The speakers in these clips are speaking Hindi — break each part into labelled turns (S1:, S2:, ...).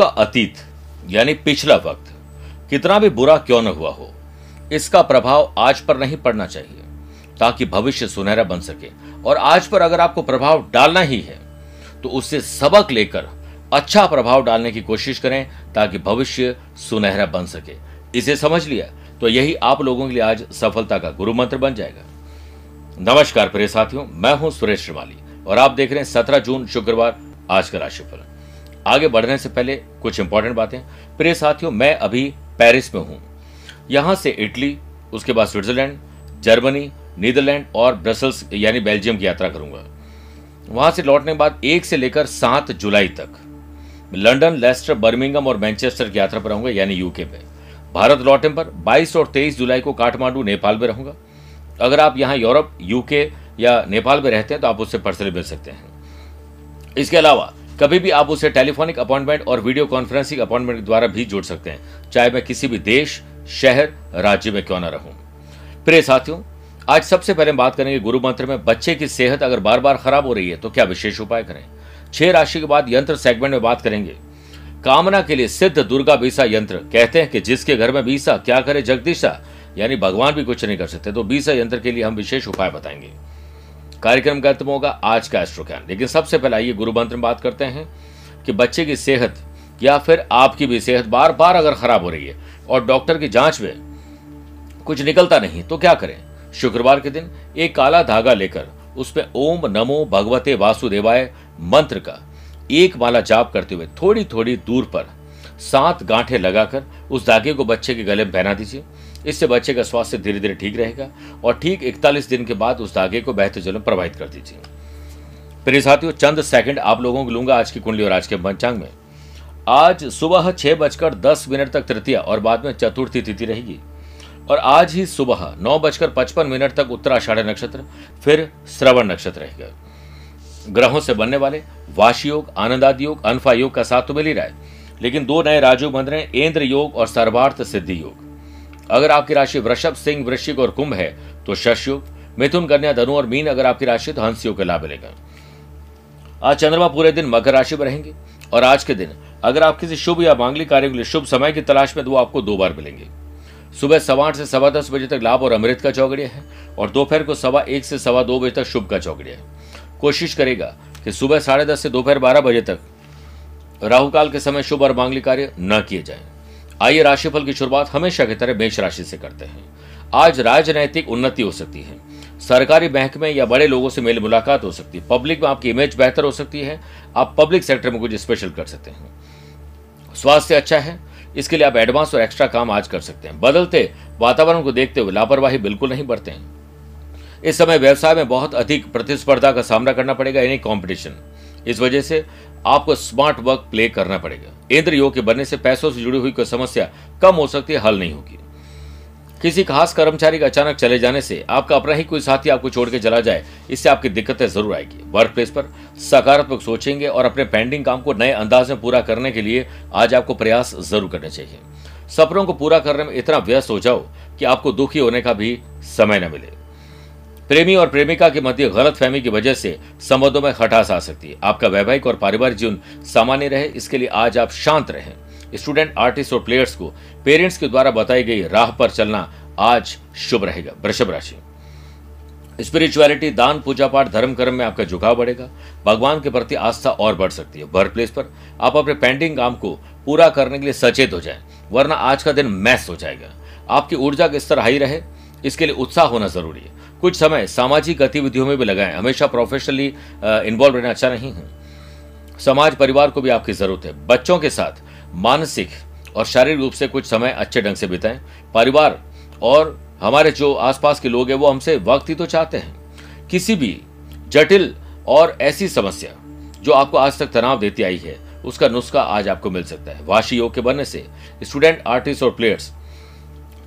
S1: आपका अतीत, यानी पिछला वक्त, कितना भी बुरा क्यों न हुआ हो, इसका प्रभाव आज पर नहीं पड़ना चाहिए, ताकि भविष्य सुनहरा बन सके। और आज पर अगर आपको प्रभाव डालना ही है तो उससे सबक लेकर अच्छा प्रभाव डालने की कोशिश करें, ताकि भविष्य सुनहरा बन सके। इसे समझ लिया? तो यही आप लोगों के लिए आज सफलता का गुरु मंत्र बन जाएगा। नमस्कार प्रिय साथियों, मैं हूँ सुरेश श्रीमाली और आप देख रहे हैं सत्रह जून शुक्रवार, आज का राशिफल। आगे बढ़ने से पहले कुछ इंपॉर्टेंट बातें। प्रिय साथियों, मैं अभी पेरिस में हूँ। यहाँ से इटली उसके बाद स्विट्जरलैंड जर्मनी नीदरलैंड और ब्रसल्स यानी बेल्जियम की यात्रा करूँगा। वहाँ से लौटने के बाद एक से लेकर सात जुलाई तक लंदन लेस्टर बर्मिंगम और मैनचेस्टर की यात्रा पर रहूँगा, यानी यूके में। भारत लौटने पर 22 और 23 जुलाई को काठमांडू, नेपाल में रहूँगा। अगर आप यहाँ यूरोप यूके या नेपाल में रहते हैं तो आप उससे पर्सनली मिल सकते हैं। इसके अलावा कभी भी आप उसे टेलीफोनिक अपॉइंटमेंट और वीडियो कॉन्फ्रेंसिंग अपॉइंटमेंट द्वारा भी जुड़ सकते हैं, चाहे मैं किसी भी देश, शहर, राज्य में क्यों ना रहूँ। प्रिय साथियों, आज सबसे पहले बात करेंगे गुरु मंत्र में, बच्चे की सेहत अगर बार बार खराब हो रही है तो क्या विशेष उपाय करें? छह राशि के बाद यंत्र सेगमेंट में बात करेंगे। कामना के लिए सिद्ध दुर्गा बीसा यंत्र, कहते हैं कि जिसके घर में बीसा, क्या करे जगदीशा? यानी भगवान भी कुछ नहीं कर सकते तो बीसा यंत्र के लिए हम विशेष उपाय बताएँगे। कार्यक्रम का अंत होगा आज का एस्ट्रो ज्ञान लेकिन सबसे पहले आइए गुरु मंत्र में बात करते हैं कि बच्चे की सेहत या फिर आपकी भी सेहत बार बार अगर खराब हो रही है और डॉक्टर की जाँच में कुछ निकलता नहीं तो क्या करें? शुक्रवार के दिन एक काला धागा लेकर उसमें ओम नमो भगवते वासुदेवाय मंत्र का एक माला जाप करते हुए थोड़ी थोड़ी दूर पर सात गांठे लगाकर उस धागे को बच्चे के गले में पहना दीजिए। इससे बच्चे का स्वास्थ्य धीरे धीरे ठीक रहेगा और ठीक इकतालीस दिन के बाद उस धागे को बहते जल में प्रवाहित कर दीजिए। प्रिय साथियों, चंद सेकंड आप लोगों को लूँगा आज की कुंडली और आज के पंचांग में। आज सुबह छह बजकर दस मिनट तक तृतीया और बाद में चतुर्थी तिथि रहेगी। और आज ही सुबह नौ बजकर पचपन मिनट तक उत्तराषाढ़ नक्षत्र, फिर श्रवण नक्षत्र रहेगा। ग्रहों से बनने वाले वाशी योग, आनंदादि योग, अनफा योग का साथ तो मिल ही रहा है, लेकिन दो नए राजयोग बन रहे हैं, इंद्र योग और सर्वार्थ सिद्धि योग। अगर आपकी राशि वृषभ, सिंह, वृश्चिक और कुंभ है तो शश मिथुन, कन्या, धनु और मीन अगर आपकी राशि तो हंस योग का लाभ मिलेगा। आज चंद्रमा पूरे दिन मकर राशि में रहेंगे और आज के दिन अगर आप किसी शुभ या मांगलिक कार्य के लिए शुभ समय की तलाश में तो वो आपको दो बार मिलेंगे। सुबह सवा आठ से सवा दस बजे तक लाभ और अमृत का चौगड़िया है और दोपहर को सवा एक से सवा दो बजे तक शुभ का चौगड़िया है। कोशिश करेगा कि सुबह साढ़े दस से दोपहर बारह बजे तक राहुकाल के समय शुभ और मांगलिक कार्य न किए जाएँ। आइए राशिफल की शुरुआत हमेशा की तरह मेष राशि से करते हैं। आज राजनैतिक उन्नति हो सकती है। सरकारी बैंक में या बड़े लोगों से मेल मुलाकात हो सकती है। पब्लिक में आपकी इमेज बेहतर हो सकती है। आप पब्लिक सेक्टर में कुछ स्पेशल कर सकते हैं। स्वास्थ्य अच्छा है। इसके लिए आप एडवांस और एक्स्ट्रा काम आज कर सकते हैं। बदलते वातावरण को देखते हुए लापरवाही बिल्कुल नहीं बरते। इस समय व्यवसाय में बहुत अधिक प्रतिस्पर्धा का सामना करना पड़ेगा, यानी कॉम्पिटिशन इस वजह से आपको स्मार्ट वर्क प्ले करना पड़ेगा। इंद्र योग के बनने से पैसों से जुड़ी हुई कोई समस्या कम हो सकती है, हल नहीं होगी। किसी खास कर्मचारी का अचानक चले जाने से आपका अपना ही कोई साथी आपको छोड़ के चला जाए, इससे आपकी दिक्कतें ज़रूर आएगी। वर्क प्लेस पर सकारात्मक सोचेंगे और अपने पेंडिंग काम को नए अंदाज में पूरा करने के लिए आज आपको प्रयास ज़रूर करने चाहिए। सपनों को पूरा करने में इतना व्यस्त हो जाओ कि आपको दुखी होने का भी समय न मिले। प्रेमी और प्रेमिका के मध्य गलत फहमी की वजह से संबंधों में खटास आ सकती है। आपका वैवाहिक और पारिवारिक जीवन सामान्य रहे, इसके लिए आज आप शांत रहें। स्टूडेंट, आर्टिस्ट और प्लेयर्स को पेरेंट्स के द्वारा बताई गई राह पर चलना आज शुभ रहेगा, वृषभ राशि। स्पिरिचुअलिटी, दान, पूजा पाठ, धर्म, कर्म में आपका झुकाव बढ़ेगा। भगवान के प्रति आस्था और बढ़ सकती है। वर्क प्लेस पर आप अपने पेंडिंग काम को पूरा करने के लिए सचेत हो जाएँ, वरना आज का दिन मैस हो जाएगा। आपकी ऊर्जा का स्तर हाई रहे, इसके लिए उत्साह होना ज़रूरी है। कुछ समय सामाजिक गतिविधियों में भी लगाएँ। हमेशा प्रोफेशनली इन्वॉल्व रहना अच्छा नहीं है। समाज, परिवार को भी आपकी ज़रूरत है। बच्चों के साथ मानसिक और शारीरिक रूप से कुछ समय अच्छे ढंग से बिताएँ। परिवार और हमारे जो आसपास के लोग हैं, वो हमसे वक्त ही तो चाहते हैं। किसी भी जटिल और ऐसी समस्या जो आपको आज तक तनाव देती आई है, उसका नुस्खा आज आपको मिल सकता है। वाशी योग के बनने से स्टूडेंट, आर्टिस्ट और प्लेयर्स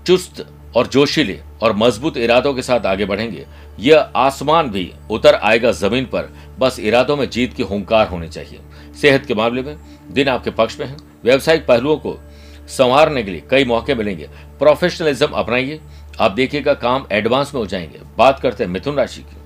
S1: चुस्त और जोशीले और मज़बूत इरादों के साथ आगे बढ़ेंगे। यह आसमान भी उतर आएगा ज़मीन पर। बस इरादों में जीत की हुंकार होनी चाहिए। सेहत के मामले में दिन आपके पक्ष में है। व्यवसायिक पहलुओं को संवारने के लिए कई मौके मिलेंगे। प्रोफेशनलिज्म अपनाइए। आप देखिएगा काम एडवांस में हो जाएँगे। बात करते हैं मिथुन राशि की।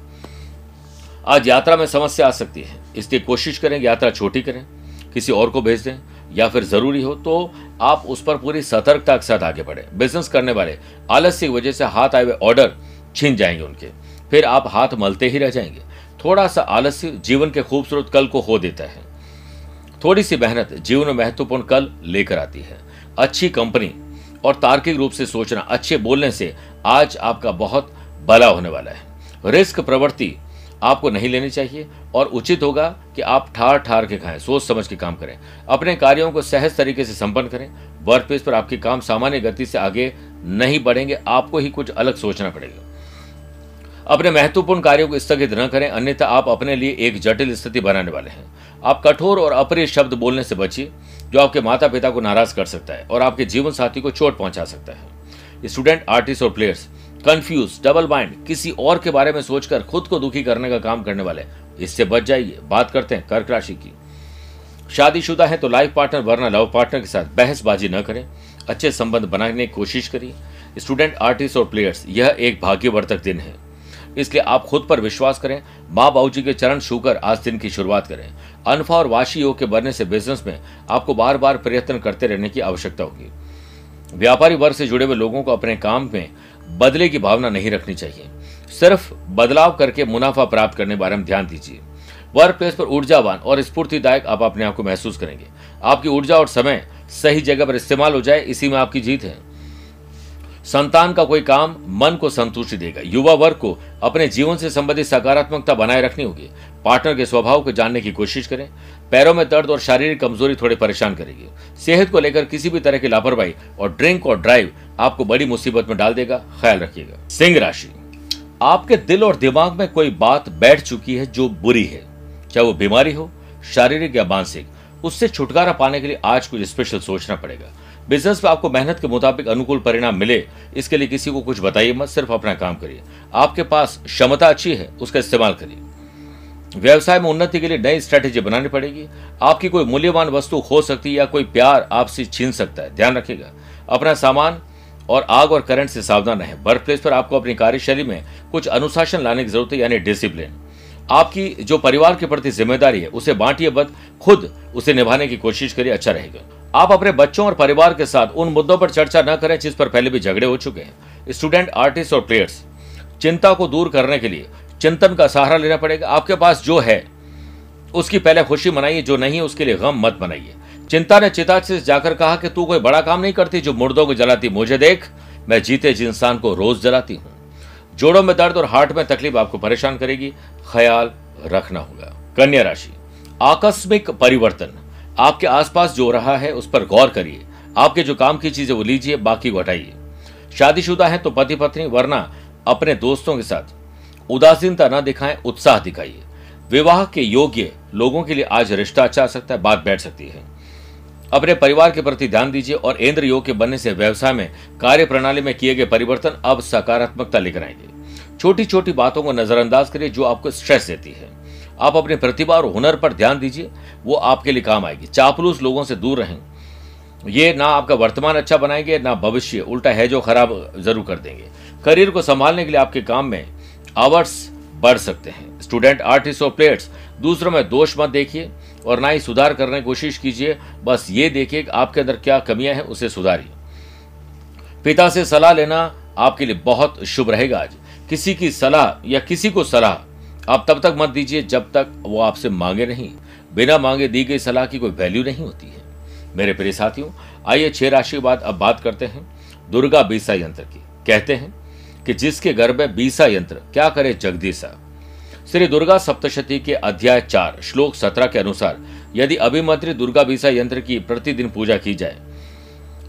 S1: आज यात्रा में समस्या आ सकती है। इसलिए कोशिश करें यात्रा छोटी करें। किसी और को भेज दें। या फिर ज़रूरी हो तो आप उस पर पूरी सतर्कता के साथ आगे बढ़े। बिज़नेस करने वाले, आलस्य की वजह से हाथ आए हुए ऑर्डर छीन जाएँगे उनके। फिर आप हाथ मलते ही रह जाएँगे। थोड़ा सा आलस्य जीवन के खूबसूरत कल को हो देता है। थोड़ी सी मेहनत जीवन में महत्वपूर्ण कल लेकर आती है। अच्छी कंपनी और तार्किक रूप से सोचना, अच्छे बोलने से आज आपका बहुत भला होने वाला है। रिस्क प्रवृत्ति आपको नहीं लेनी चाहिए और उचित होगा कि आप ठार ठार के खाएँ सोच समझ के काम करें। अपने कार्यों को सहज तरीके से संपन्न करें। वर्क प्लेस पर आपके काम सामान्य गति से आगे नहीं बढ़ेंगे, आपको ही कुछ अलग सोचना पड़ेगा। अपने महत्वपूर्ण कार्यों को स्थगित न करें, अन्यथा आप अपने लिए एक जटिल स्थिति बनाने वाले हैं। आप कठोर और अप्रिय शब्द बोलने से बचिए, जो आपके माता पिता को नाराज़ कर सकता है और आपके जीवन साथी को चोट पहुँचा सकता है। स्टूडेंट, आर्टिस्ट और प्लेयर्स कंफ्यूज डबल माइंड किसी और के बारे में सोचकर खुद को दुखी करने का काम करने वाले। इससे बच जाइए। बात करते हैं कर्क राशि की। शादीशुदा है तो लाइफ पार्टनर वरना लव पार्टनर के साथ बहसबाजी न करें। अच्छे संबंध बनाने की कोशिश करिए। स्टूडेंट आर्टिस्ट और प्लेयर्स यह एक भाग्यवर्धक दिन है। इसलिए आप खुद पर विश्वास करें। माँ बाबू जी के चरण छूकर आज दिन की शुरुआत करें। अनफा और वाशी योग के बनने से बिज़नेस में आपको बार बार प्रयत्न करते रहने की आवश्यकता होगी। व्यापारी वर्ग से जुड़े हुए लोगों को अपने काम में बदले की भावना नहीं रखनी चाहिए। सिर्फ़ बदलाव करके मुनाफा प्राप्त करने बारे में ध्यान दीजिए। वर्क प्लेस पर ऊर्जावान और स्फूर्तिदायक आप अपने आप को महसूस करेंगे। आपकी ऊर्जा और समय सही जगह पर इस्तेमाल हो जाए, इसी में आपकी जीत है। संतान का कोई काम मन को संतुष्टि देगा। युवा वर्ग को अपने जीवन से संबंधित सकारात्मकता बनाए रखनी होगी। पार्टनर के स्वभाव को जानने की कोशिश करें। पैरों में दर्द और शारीरिक कमज़ोरी थोड़ी परेशान करेगी। सेहत को लेकर किसी भी तरह की लापरवाही और ड्रिंक और ड्राइव आपको बड़ी मुसीबत में डाल देगा, ख्याल रखिएगा। सिंह राशि, आपके दिल और दिमाग में कोई बात बैठ चुकी है जो बुरी है। चाहे वो बीमारी हो, शारीरिक या मानसिक, उससे छुटकारा पाने के लिए आज कुछ स्पेशल सोचना पड़ेगा। बिज़नेस में आपको मेहनत के मुताबिक अनुकूल परिणाम मिले, इसके लिए किसी को कुछ बताइए मत, सिर्फ़ अपना काम करिए। आपके पास क्षमता अच्छी है, उसका इस्तेमाल करिए। व्यवसाय में उन्नति के लिए नई स्ट्रेटेजी बनानी पड़ेगी। आपकी कोई मूल्यवान वस्तु हो सकती है या कोई प्यार आपसे छीन सकता है। ध्यान रखिएगा। अपना सामान और आग और करंट से सावधान रहें। वर्क प्लेस पर आपको अपनी कार्यशैली में कुछ अनुशासन लाने की ज़रूरत है, यानी डिसिप्लिन आपकी जो परिवार के प्रति ज़िम्मेदारी है, उसे बांटिए बद, खुद उसे निभाने की कोशिश करिए अच्छा रहेगा। आप अपने बच्चों और परिवार के साथ उन मुद्दों पर चर्चा न करें, जिस पर पहले भी झगड़े हो चुके हैं। स्टूडेंट आर्टिस्ट और प्लेयर्स चिंता को दूर करने के लिए चिंतन का सहारा लेना पड़ेगा। आपके पास जो है, उसकी पहले खुशी मनाइए, जो नहीं है उसके लिए गम मत बनाइए। चिंता ने चिता से जाकर कहा कि तू कोई बड़ा काम नहीं करती जो मुर्दों को जलाती। मुझे देख, मैं जीते इंसान को रोज जलाती हूँ। जोड़ों में दर्द और हार्ट में तकलीफ़ आपको परेशान करेगी। ख्याल रखना होगा। कन्या राशि, आकस्मिक परिवर्तन। आपके आसपास जो रहा है, उस पर गौर करिए। आपके जो काम की चीज़ें, वो लीजिए, बाकी को हटाइए। शादीशुदा है तो पति पत्नी वरना अपने दोस्तों के साथ उदासीनता न दिखाएँ, उत्साह दिखाइए। विवाह के योग्य लोगों के लिए आज रिश्ता अच्छा आ सकता है, बात बैठ सकती है। अपने परिवार के प्रति ध्यान दीजिए और इंद्र योग के बनने से व्यवसाय में कार्य प्रणाली में किए गए परिवर्तन अब सकारात्मकता लेकर आएँगे। छोटी छोटी बातों को नजरअंदाज करिए जो आपको स्ट्रेस देती है। आप अपनी प्रतिभा और हुनर पर ध्यान दीजिए, वो आपके लिए काम आएगी। चापलूस लोगों से दूर रहें। ये ना आपका वर्तमान अच्छा बनाएँगे, ना भविष्य। उल्टा है जो खराब, ज़रूर कर देंगे। करियर को संभालने के लिए आपके काम में आवर्स बढ़ सकते हैं। स्टूडेंट आर्टिस्ट और प्लेयर्स दूसरों में दोष मत देखिए। और ना ही सुधार करने की कोशिश कीजिए। बस ये देखिए आपके अंदर क्या कमियाँ हैं, उसे सुधारिए। पिता से सलाह लेना आपके लिए बहुत शुभ रहेगा आज। किसी की सलाह या किसी को सलाह आप तब तक मत दीजिए जब तक वो आपसे मांगे नहीं। बिना मांगे दी गई सलाह की कोई वैल्यू नहीं होती है। मेरे प्रिय साथियों, आइए छह राशि के बाद अब बात करते हैं। दुर्गा बीसा यंत्र की। कहते हैं कि जिसके घर में बीसा यंत्र, क्या करे जगदीशा? श्री दुर्गा सप्तशती के अध्याय चार, श्लोक सत्रह के अनुसार, यदि अभिमंत्रित दुर्गा बीसा यंत्र की प्रतिदिन पूजा की जाए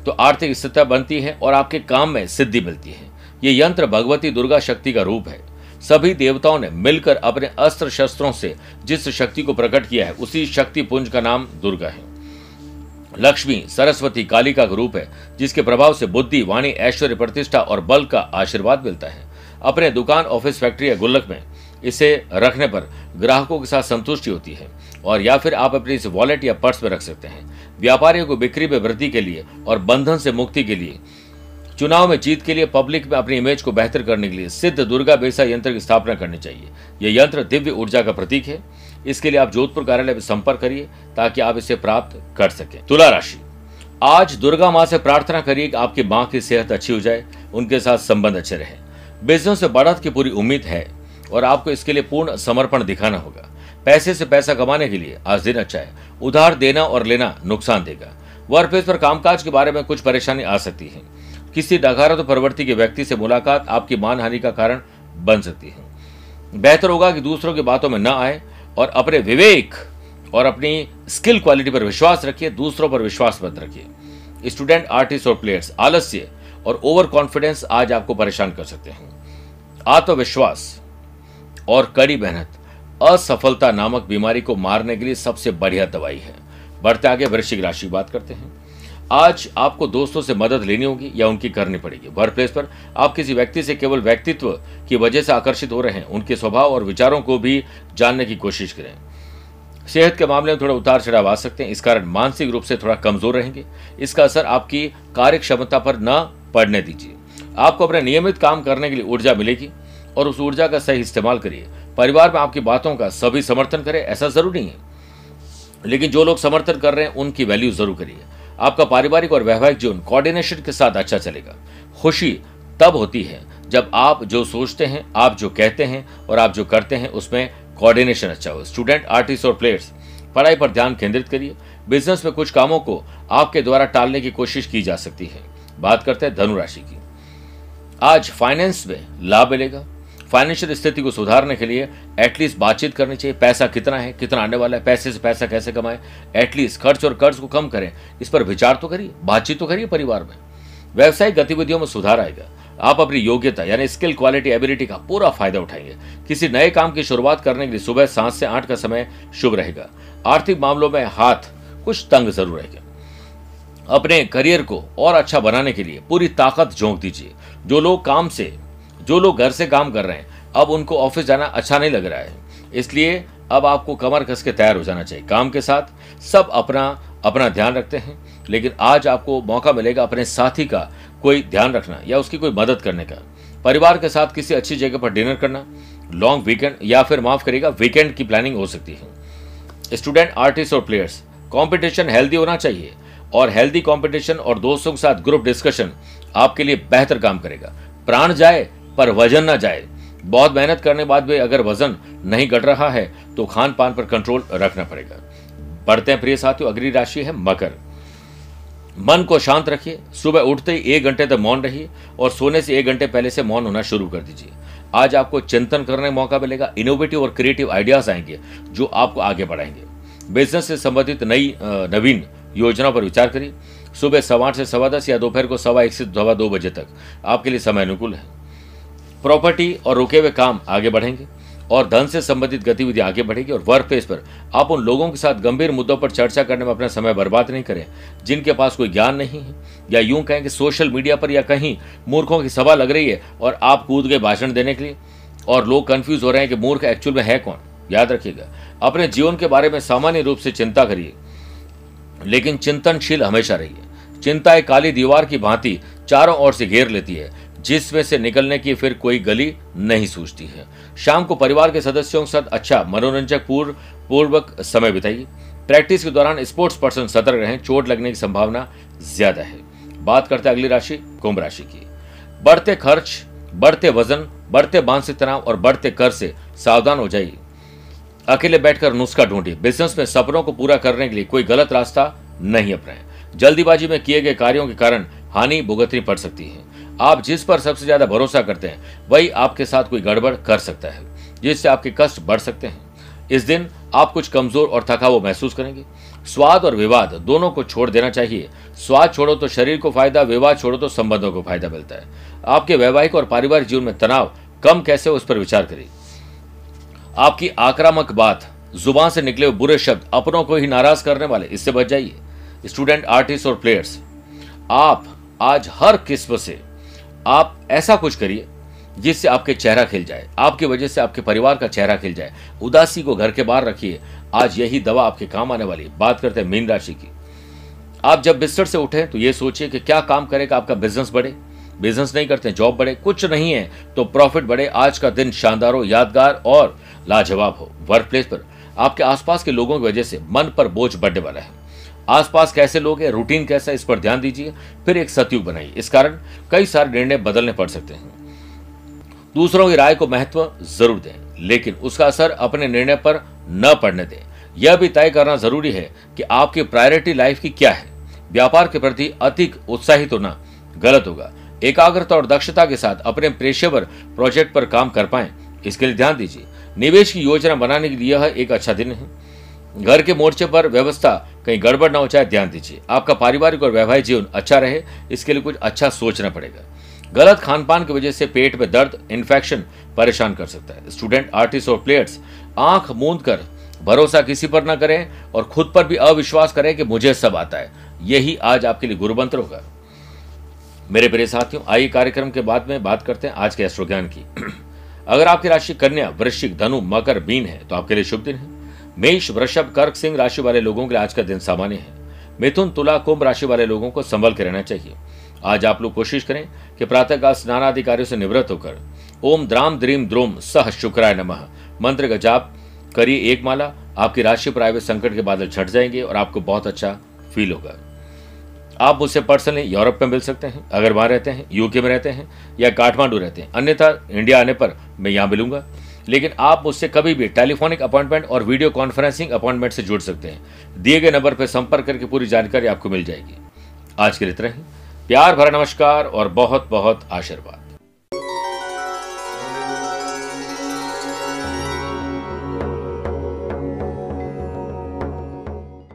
S1: तो आर्थिक स्थिति बनती है और आपके काम में सिद्धि मिलती है। ये यंत्र भगवती दुर्गा शक्ति का रूप है। सभी देवताओं ने मिलकर अपने अस्त्र शस्त्रों से जिस शक्ति को प्रकट किया है, उसी शक्ति पुंज का नाम दुर्गा है। लक्ष्मी, सरस्वती, कालिका का रूप है, जिसके प्रभाव से बुद्धि, वाणी, ऐश्वर्य, प्रतिष्ठा और बल का आशीर्वाद मिलता है। अपने दुकान, ऑफ़िस, फैक्ट्री या गुल्लक में इसे रखने पर ग्राहकों के साथ संतुष्टि होती है और या फिर आप अपने इस वॉलेट या पर्स में रख सकते हैं। व्यापारियों को बिक्री में वृद्धि के लिए और बंधन से मुक्ति के लिए, चुनाव में जीत के लिए पब्लिक में अपनी इमेज को बेहतर करने के लिए सिद्ध दुर्गा बेसा यंत्र की स्थापना करनी चाहिए। यह यंत्र दिव्य ऊर्जा का प्रतीक है। इसके लिए आप जोधपुर कार्यालय में संपर्क करिए ताकि आप इसे प्राप्त कर सकें। तुला राशि। आज दुर्गा माँ से प्रार्थना करिए कि आपकी माँ की सेहत अच्छी हो जाए, उनके साथ संबंध अच्छे रहे। बिज़नेस से बढ़त की पूरी उम्मीद है। और आपको इसके लिए पूर्ण समर्पण दिखाना होगा। पैसे से पैसा कमाने के लिए आज दिन अच्छा है उधार देना और लेना नुकसान देगा। वर्क प्लेस पर कामकाज के बारे में कुछ परेशानी आ सकती है। किसी नकारात्मक प्रवृत्ति के व्यक्ति से मुलाकात आपकी मानहानि का कारण बन सकती है। बेहतर होगा कि दूसरों की बातों में न आए और अपने विवेक और अपनी स्किल क्वालिटी पर विश्वास रखिए, दूसरों पर विश्वास मत रखिए। स्टूडेंट, आर्टिस्ट और प्लेयर्स, आलस्य और ओवर कॉन्फिडेंस आज आपको परेशान कर सकते हैं। आत्मविश्वास और कड़ी मेहनत। असफलता नामक बीमारी को मारने के लिए सबसे बढ़िया दवाई है। बढ़ते आगे वृश्चिक राशि बात करते हैं। आज आपको दोस्तों से मदद लेनी होगी या उनकी करनी पड़ेगी। वर्क प्लेस पर आप किसी व्यक्ति से केवल व्यक्तित्व की वजह से आकर्षित हो रहे हैं। उनके स्वभाव और विचारों को भी जानने की कोशिश करें। सेहत के मामले में थोड़ा उतार चढ़ाव आ सकते हैं। इस कारण मानसिक रूप से थोड़ा कमज़ोर रहेंगे। इसका असर आपकी कार्य क्षमता पर न पड़ने दीजिए। आपको अपने नियमित काम करने के लिए ऊर्जा मिलेगी। और उस ऊर्जा का सही इस्तेमाल करिए। परिवार में आपकी बातों का सभी समर्थन करें, ऐसा ज़रूरी है। लेकिन जो लोग समर्थन कर रहे हैं, उनकी वैल्यू ज़रूर करिए। आपका पारिवारिक और वैवाहिक जीवन कोऑर्डिनेशन के साथ अच्छा चलेगा। खुशी तब होती है जब आप जो सोचते हैं, आप जो कहते हैं और आप जो करते हैं, उसमें कोऑर्डिनेशन अच्छा हो। स्टूडेंट आर्टिस्ट और प्लेयर्स पढ़ाई पर ध्यान केंद्रित करिए। बिज़नेस में कुछ कामों को आपके द्वारा टालने की कोशिश की जा सकती है। बात करते हैं धनुराशि की। आज फाइनेंस में लाभ मिलेगा। फाइनेंशियल स्थिति को सुधारने के लिए एटलीस्ट बातचीत करनी चाहिए, पैसा कितना है, कितना आने वाला है, पैसे से पैसा कैसे कमाए एटलीस्ट खर्च और कर्ज को कम करें, इस पर विचार तो करिए, बातचीत तो करिए परिवार में। व्यवसायिक गतिविधियों में सुधार आएगा, आप अपनी योग्यता यानी स्किल क्वालिटी एबिलिटी का पूरा फ़ायदा उठाएँगे। किसी नए काम की शुरुआत करने के लिए सुबह सात से आठ का समय शुभ रहेगा, आर्थिक मामलों में हाथ कुछ तंग ज़रूर रहेगा। अपने करियर को और अच्छा बनाने के लिए पूरी ताकत झोंक दीजिए, जो लोग काम से जो लोग घर से काम कर रहे हैं, अब उनको ऑफ़िस जाना अच्छा नहीं लग रहा है। इसलिए अब आपको कमर कस के तैयार हो जाना चाहिए काम के साथ। सब अपना अपना ध्यान रखते हैं, लेकिन आज आपको मौका मिलेगा अपने साथी का कोई ध्यान रखना या उसकी कोई मदद करने का। परिवार के साथ किसी अच्छी जगह पर डिनर करना लॉन्ग वीकेंड या फिर माफ़ करेगा वीकेंड की प्लानिंग हो सकती है। स्टूडेंट आर्टिस्ट और प्लेयर्स कंपटीशन हेल्दी होना चाहिए और हेल्दी कंपटीशन और दोस्तों के साथ ग्रुप डिस्कशन आपके लिए बेहतर काम करेगा। प्राण जाए पर वज़न ना जाए। बहुत मेहनत करने बाद भी अगर वज़न नहीं घट रहा है तो खान पान पर कंट्रोल रखना पड़ेगा। बढ़ते हैं प्रिय साथियों अगली राशि है मकर। मन को शांत रखिए। सुबह उठते ही एक घंटे तक मौन रहिए और सोने से एक घंटे पहले से मौन होना शुरू कर दीजिए। आज आपको चिंतन करने का मौका मिलेगा इनोवेटिव और क्रिएटिव आइडियाज़ आएँगे, जो आपको आगे बढ़ाएँगे। बिज़नेस से संबंधित नई नवीन योजनाओं पर विचार करिए। सुबह सवा आठ से सवा दस या दोपहर को सवा एक से सवा दो बजे तक। आपके लिए समय अनुकूल है। प्रॉपर्टी और रुके हुए काम आगे बढ़ेंगे और धन से संबंधित गतिविधि आगे बढ़ेगी और वर्क प्लेस पर आप उन लोगों के साथ गंभीर मुद्दों पर चर्चा करने में अपना समय बर्बाद नहीं करें। जिनके पास कोई ज्ञान नहीं है, या यूँ कहें कि सोशल मीडिया पर या कहीं मूर्खों की सभा लग रही है और आप कूद गए भाषण देने के लिए, और लोग कंफ्यूज हो रहे हैं कि मूर्ख एक्चुअल में है कौन? याद रखिएगा, अपने जीवन के बारे में सामान्य रूप से चिंता करिए, लेकिन चिंतनशील हमेशा रहिए। चिंता एक काली दीवार की भांति चारों ओर से घेर लेती है जिसमें से निकलने की फिर कोई गली नहीं सूझती है। शाम को परिवार के सदस्यों के साथ अच्छा मनोरंजक पूर्व पूर्वक समय बिताइए। प्रैक्टिस के दौरान स्पोर्ट्स पर्सन सतर्क रहें, चोट लगने की संभावना ज़्यादा है। बात करते हैं अगली राशि, कुंभ राशि की। बढ़ते खर्च, बढ़ते वज़न, बढ़ते मानसिक तनाव और बढ़ते कर से सावधान हो जाइए। अकेले बैठकर नुस्खा ढूंढिए। बिज़नेस में सपनों को पूरा करने के लिए कोई गलत रास्ता नहीं अपनाए। जल्दीबाजी में किए गए कार्यों के कारण हानि भुगतनी पड़ सकती है। आप जिस पर सबसे ज़्यादा भरोसा करते हैं, वही आपके साथ कोई गड़बड़ कर सकता है, जिससे आपके कष्ट बढ़ सकते हैं। इस दिन आप कुछ कमज़ोर और थका हुआ महसूस करेंगे। स्वाद और विवाद दोनों को छोड़ देना चाहिए। स्वाद छोड़ो तो शरीर को फ़ायदा, विवाद छोड़ो तो संबंधों को फ़ायदा मिलता है। आपके वैवाहिक और पारिवारिक जीवन में तनाव कम कैसे हो उस पर विचार करिए। आपकी आक्रामक बात, ज़ुबान से निकले हुए बुरे शब्द अपनों को ही नाराज़ करने वाले, इससे बच जाइए। स्टूडेंट, आर्टिस्ट और प्लेयर्स, आप आज हर किस्म से आप ऐसा कुछ करिए जिससे आपके चेहरा खिल जाए। आपकी वजह से आपके परिवार का चेहरा खिल जाए। उदासी को घर के बाहर रखिए। आज यही दवा आपके काम आने वाली है। बात करते हैं मीन राशि की। आप जब बिस्तर से उठे तो ये सोचिए कि क्या काम करेगा आपका बिज़नेस बढ़े। बिज़नेस नहीं करते जॉब बढ़े। कुछ नहीं है तो प्रॉफिट बढ़े। आज का दिन शानदार हो, यादगार और लाजवाब हो। वर्क प्लेस पर आपके आसपास के लोगों की वजह से मन पर बोझ बढ़ने वाला है। आसपास कैसे लोग हैं रूटीन कैसा है, इस पर ध्यान दीजिए, फिर एक सतयुग बनाइए। इस कारण कई सारे निर्णय बदलने पड़ सकते हैं। दूसरों की राय को महत्व ज़रूर दें, लेकिन उसका असर अपने निर्णय पर न पड़ने दें। यह भी तय करना ज़रूरी है कि आपकी प्रायोरिटी लाइफ की क्या है। व्यापार के प्रति अधिक उत्साहित होना गलत होगा। एकाग्रता और दक्षता के साथ अपने पेशेवर प्रोजेक्ट पर काम कर पाए, इसके लिए ध्यान दीजिए। निवेश की योजना बनाने के लिए यह एक अच्छा दिन है। घर के मोर्चे पर व्यवस्था, कहीं गड़बड़ ना हो जाए ध्यान दीजिए। आपका पारिवारिक और वैवाहिक जीवन अच्छा रहे, इसके लिए कुछ अच्छा सोचना पड़ेगा। गलत खान पान की वजह से पेट में दर्द इन्फेक्शन परेशान कर सकता है। स्टूडेंट आर्टिस्ट और प्लेयर्स आँख मूंद कर भरोसा किसी पर ना करें और खुद पर भी अविश्वास करें कि मुझे सब आता है। यही आज आपके लिए गुरु मंत्र होगा। मेरे प्रिय साथियों, आइए कार्यक्रम के बाद में बात करते हैं आज के एस्ट्रो ज्ञान की। अगर आपकी राशि कन्या, वृश्चिक, धनु, मकर बीन है तो आपके लिए शुभ दिन है। मेष, वृषभ, कर्क, सिंह राशि वाले लोगों के लिए आज का दिन सामान्य है। मिथुन, तुला, कुंभ राशि वाले लोगों को संभल के रहना चाहिए। आज आप लोग कोशिश करें कि प्रातःकाल स्नानाधिकारियों से निवृत्त होकर ओम द्राम द्रीम द्रोम सह शुक्राय नमः। मंत्र का जाप करिए एक माला, आपकी राशि पर आए संकट के बादल छट जाएँगे और आपको बहुत अच्छा फील होगा। आप मुझसे पर्सनली यूरोप में मिल सकते हैं अगर वहाँ रहते हैं यूके में रहते हैं या काठमांडू रहते हैं। अन्यथा इंडिया आने पर मैं यहाँ मिलूँगा। लेकिन आप मुझसे कभी भी टेलीफोनिक अपॉइंटमेंट और वीडियो कॉन्फ्रेंसिंग अपॉइंटमेंट से जुड़ सकते हैं। दिए गए नंबर पर संपर्क करके पूरी जानकारी आपको मिल जाएगी। आज के लिए इतना ही। प्यार भरा नमस्कार और बहुत बहुत आशीर्वाद।